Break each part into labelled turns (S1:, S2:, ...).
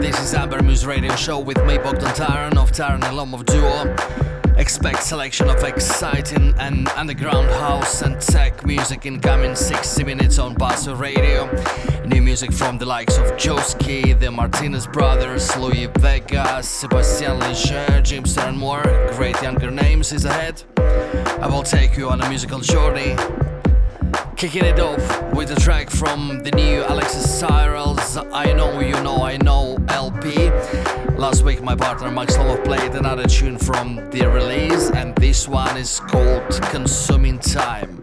S1: This is Amber Muse Radio Show with me, Bogdan Taran of Taran and Lomov Duo. Expect selection of exciting and underground house and tech music in coming 60 minutes on Basso Radio. New music from the likes of Joeski, the Martinez Brothers, Louie Vega, Sebastian Leger, Jimster and more. Great younger names is ahead. I will take you on a musical journey Kicking it off with a track from the new Alexis Cyrils I Know You Know I Know LP. Last week my partner Max Lomov played another tune from the release and this one is called Consuming Time.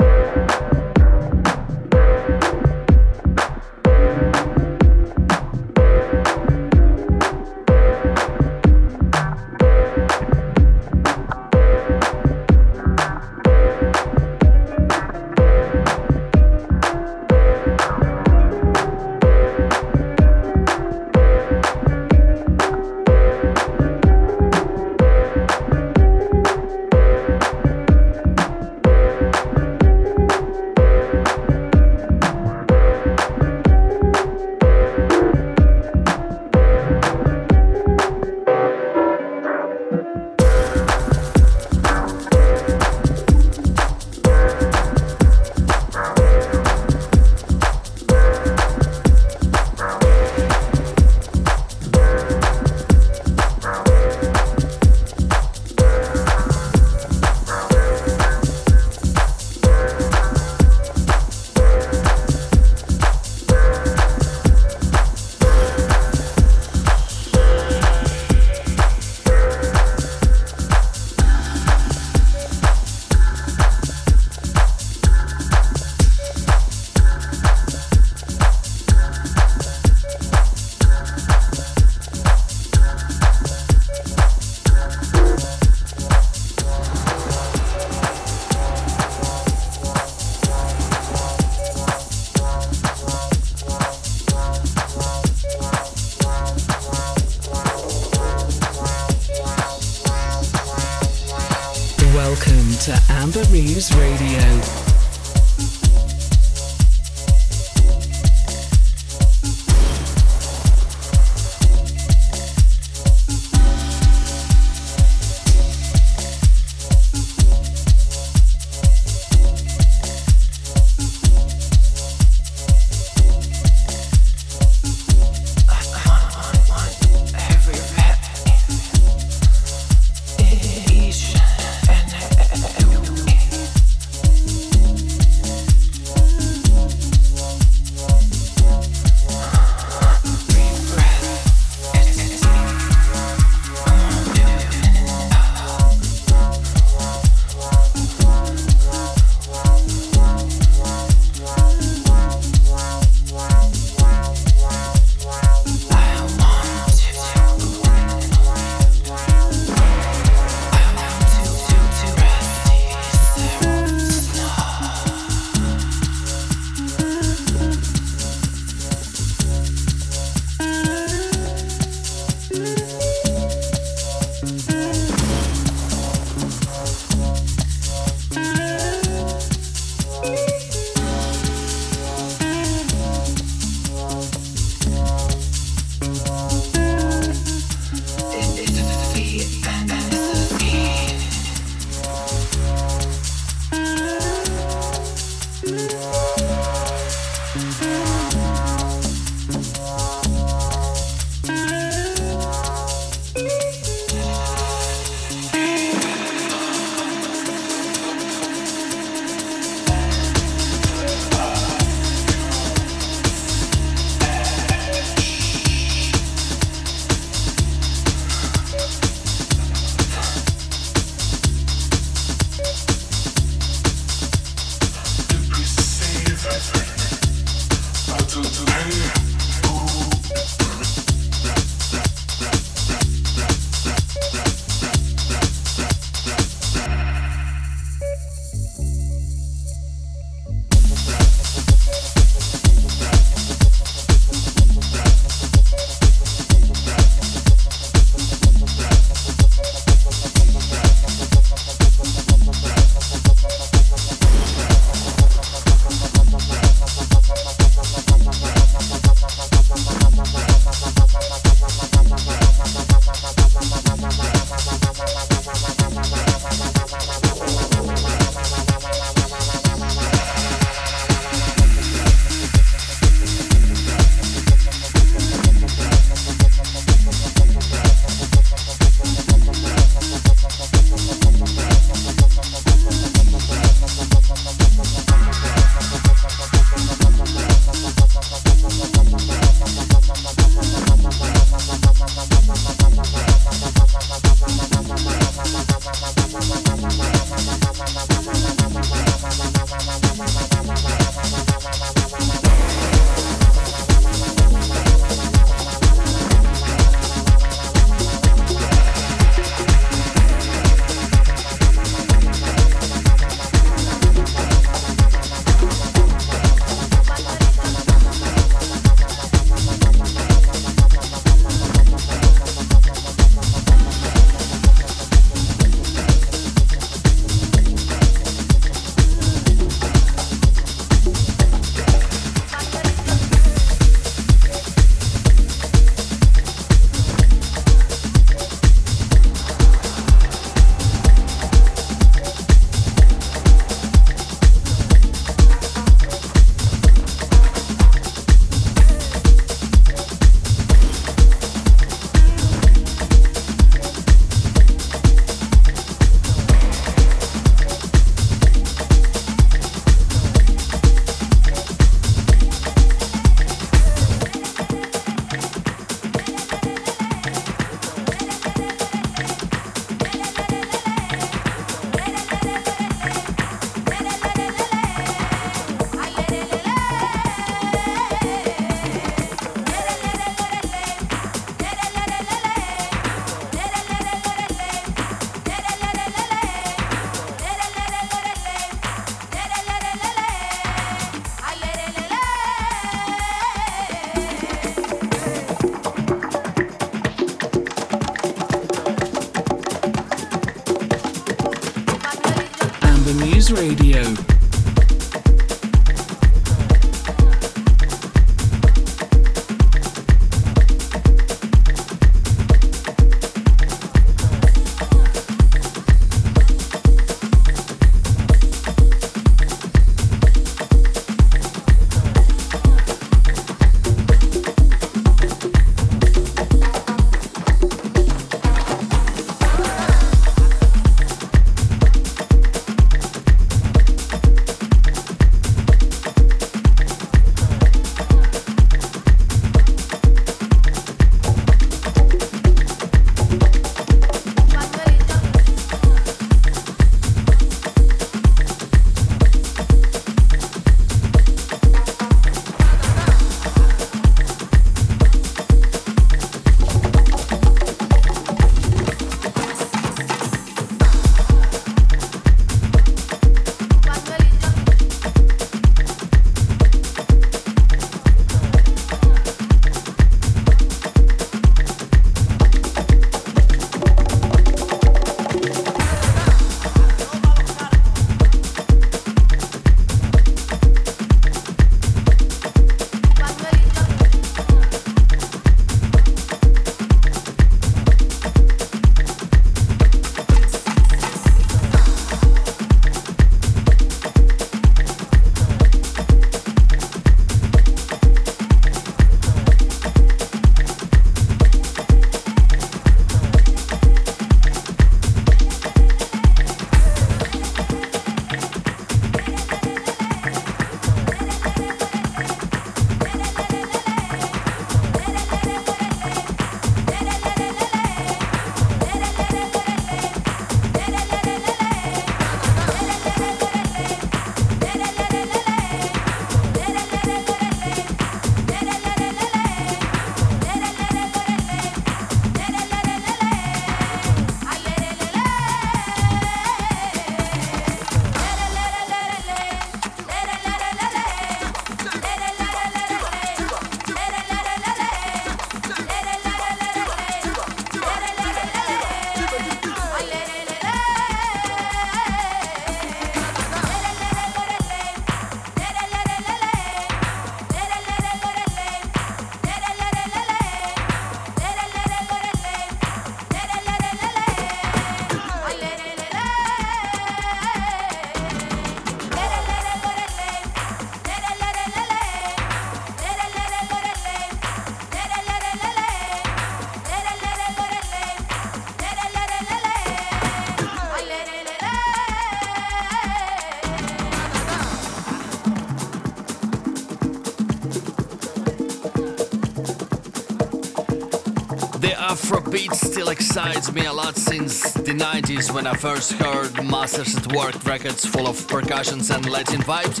S1: Excites me a lot since the 90s when I first heard Masters at Work records full of percussions and Latin vibes.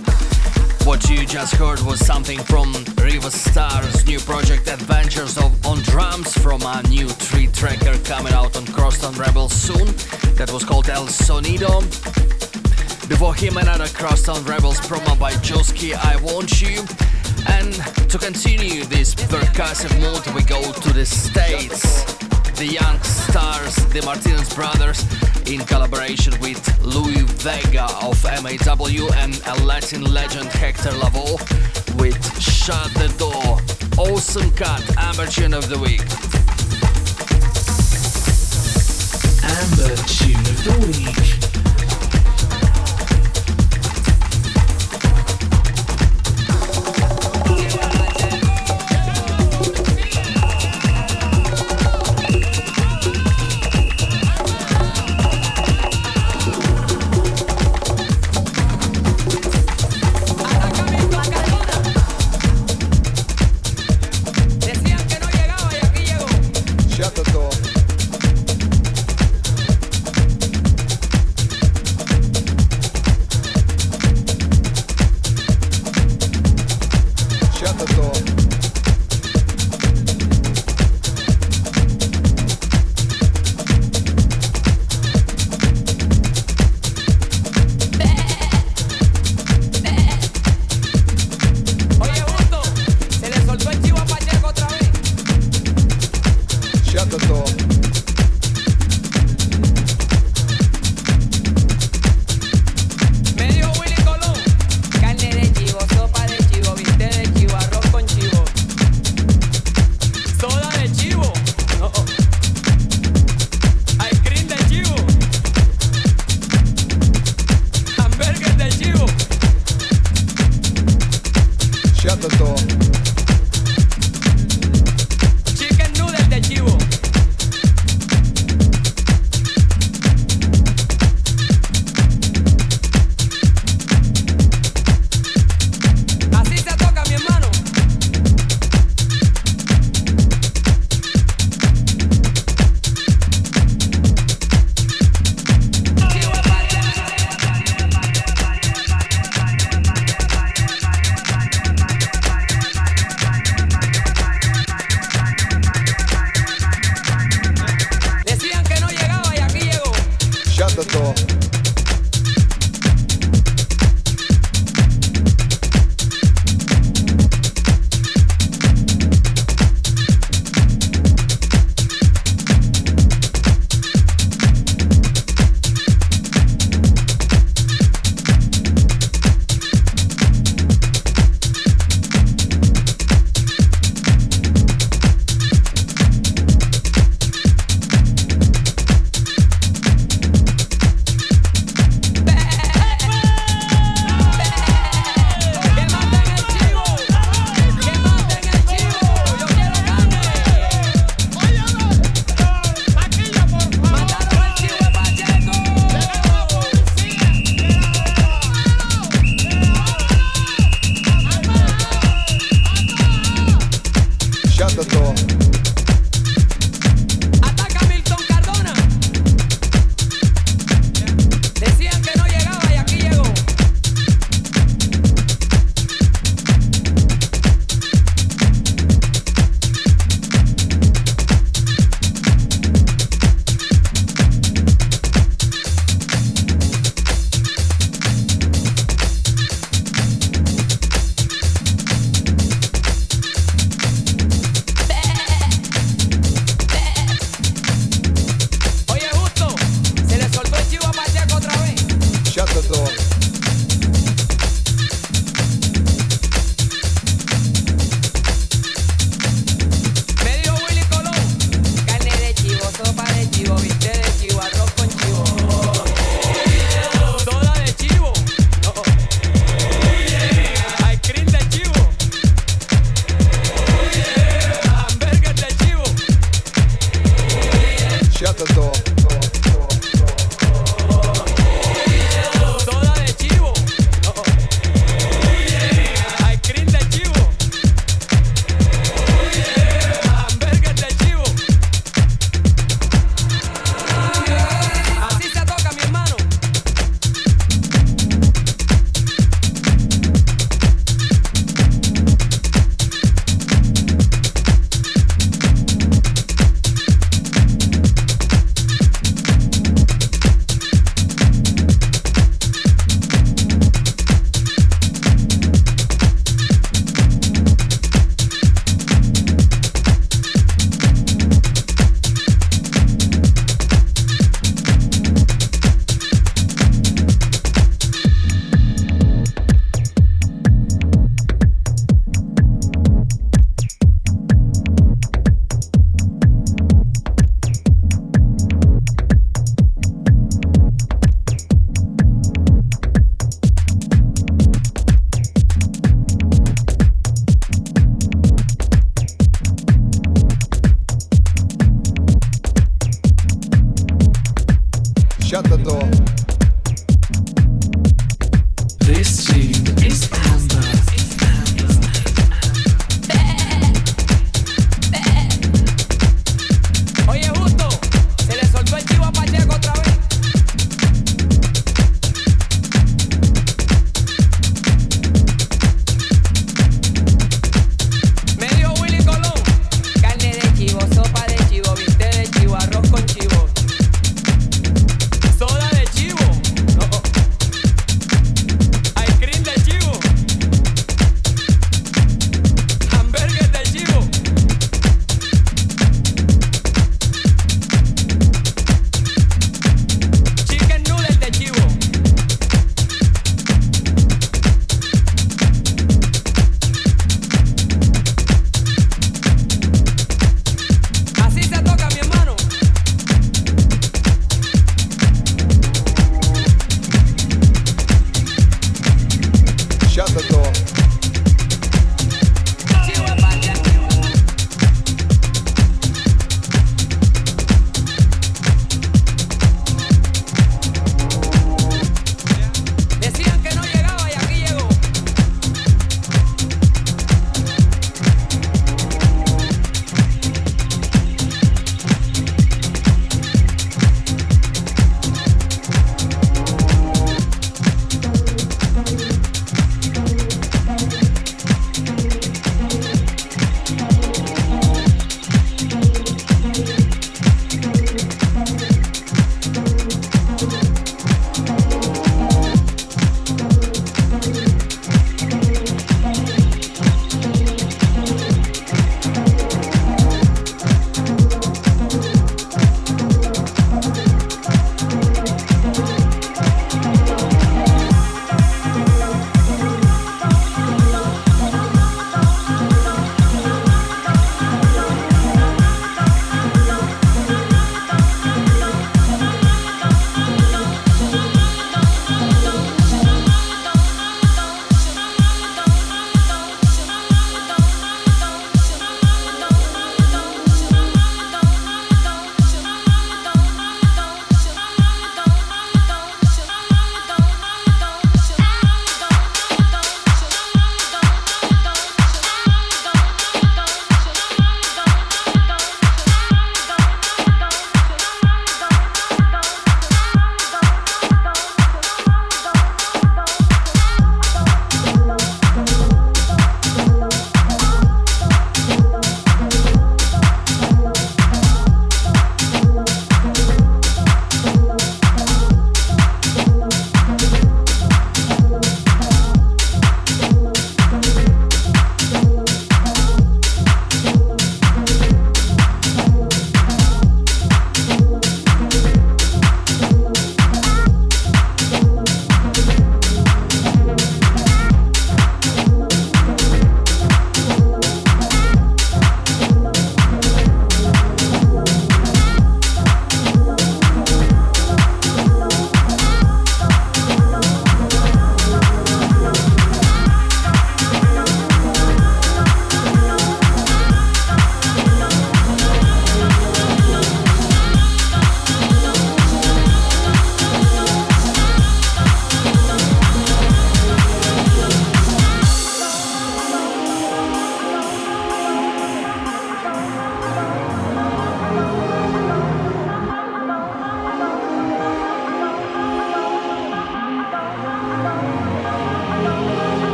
S1: What you just heard was something from Riva Starr's new project Adventures of on Drums from a new three tracker coming out on Crosstown Rebels soon. That was called El Sonido. Before him, another Crosstown Rebels promo by Joeski I Want You. And to continue this percussive mood, we go to the States the young stars, the Martinez brothers, in collaboration with Louie Vega of MAW and a Latin legend Hector Lavoe with Shut the Door. Awesome cut, Amber of the Week.
S2: Amber Tune of the Week.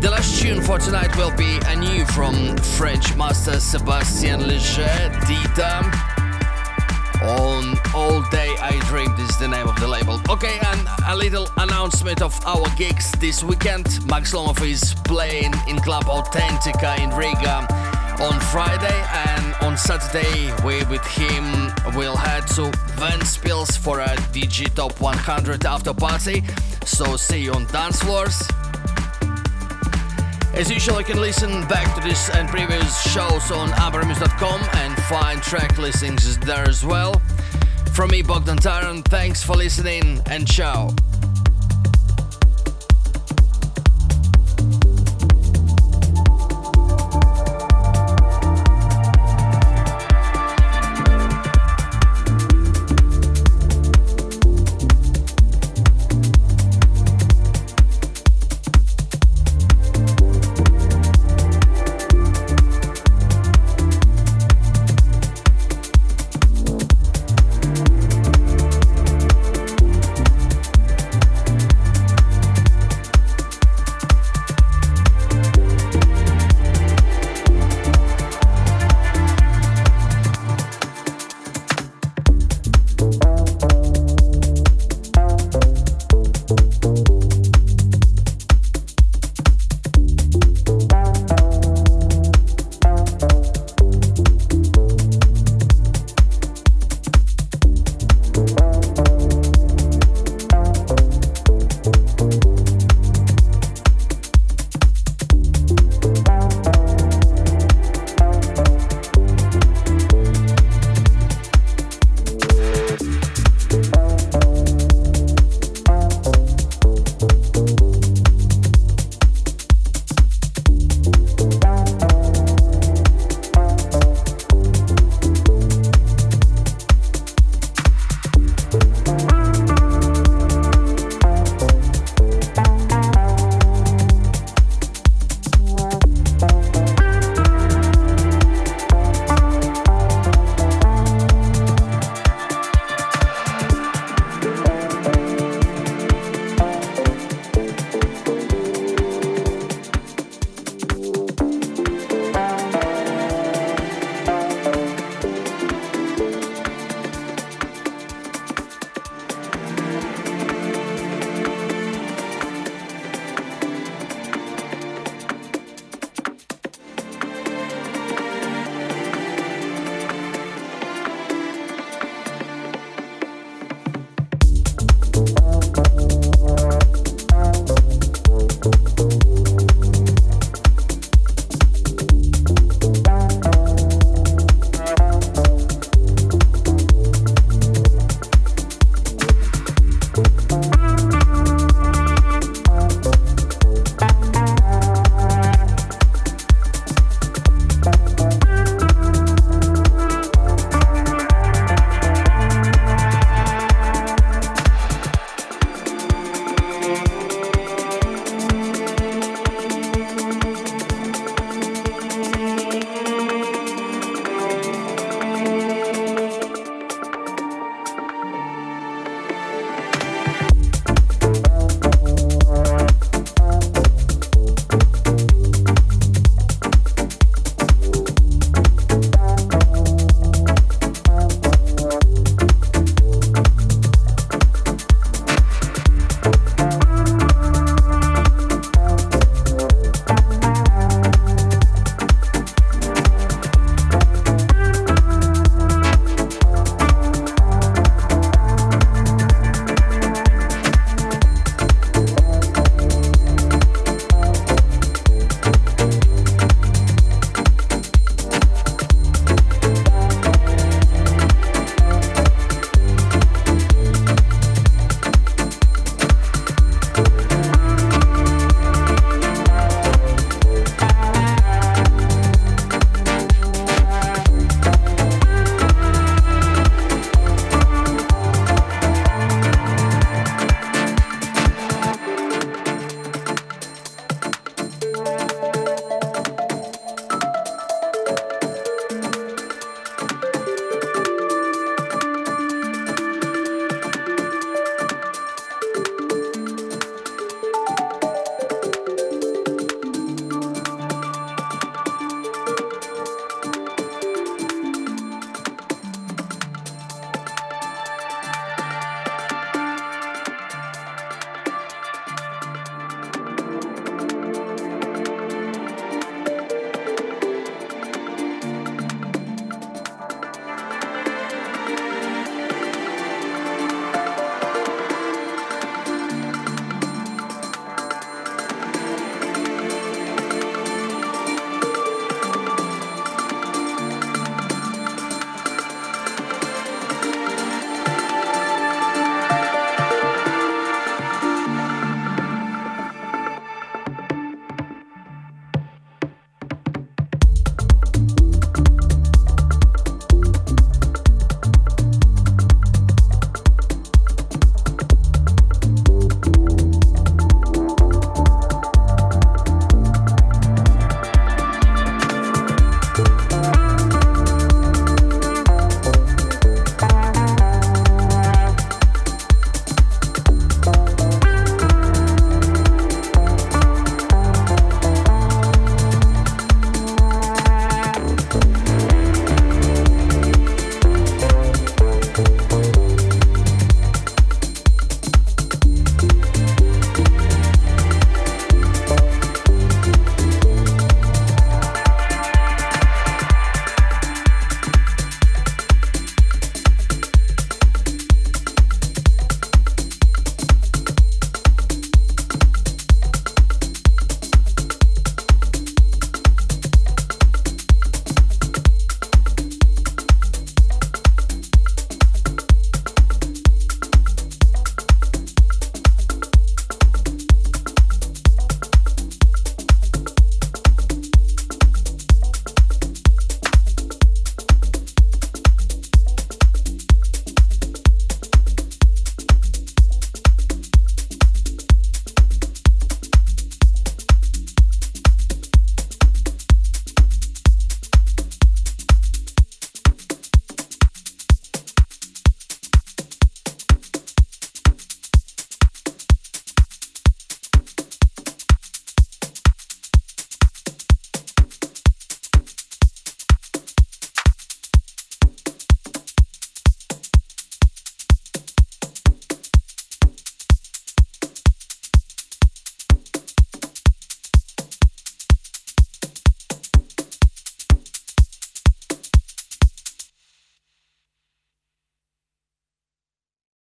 S1: The last tune for tonight will be a new from French master Sebastien Leger, Dita. On All Day I Dreamed is the name of the label. Okay, and a little announcement of our gigs this weekend. Max Lomov is playing in Club Authentica in Riga on Friday, and on Saturday we with him will head to Ventspils for a DG Top 100 after party. So see you on dance floors. As usual, you can listen back to this and previous shows on ambermuse.com and find track listings there as well. From me, Bogdan Taran, thanks for listening and ciao.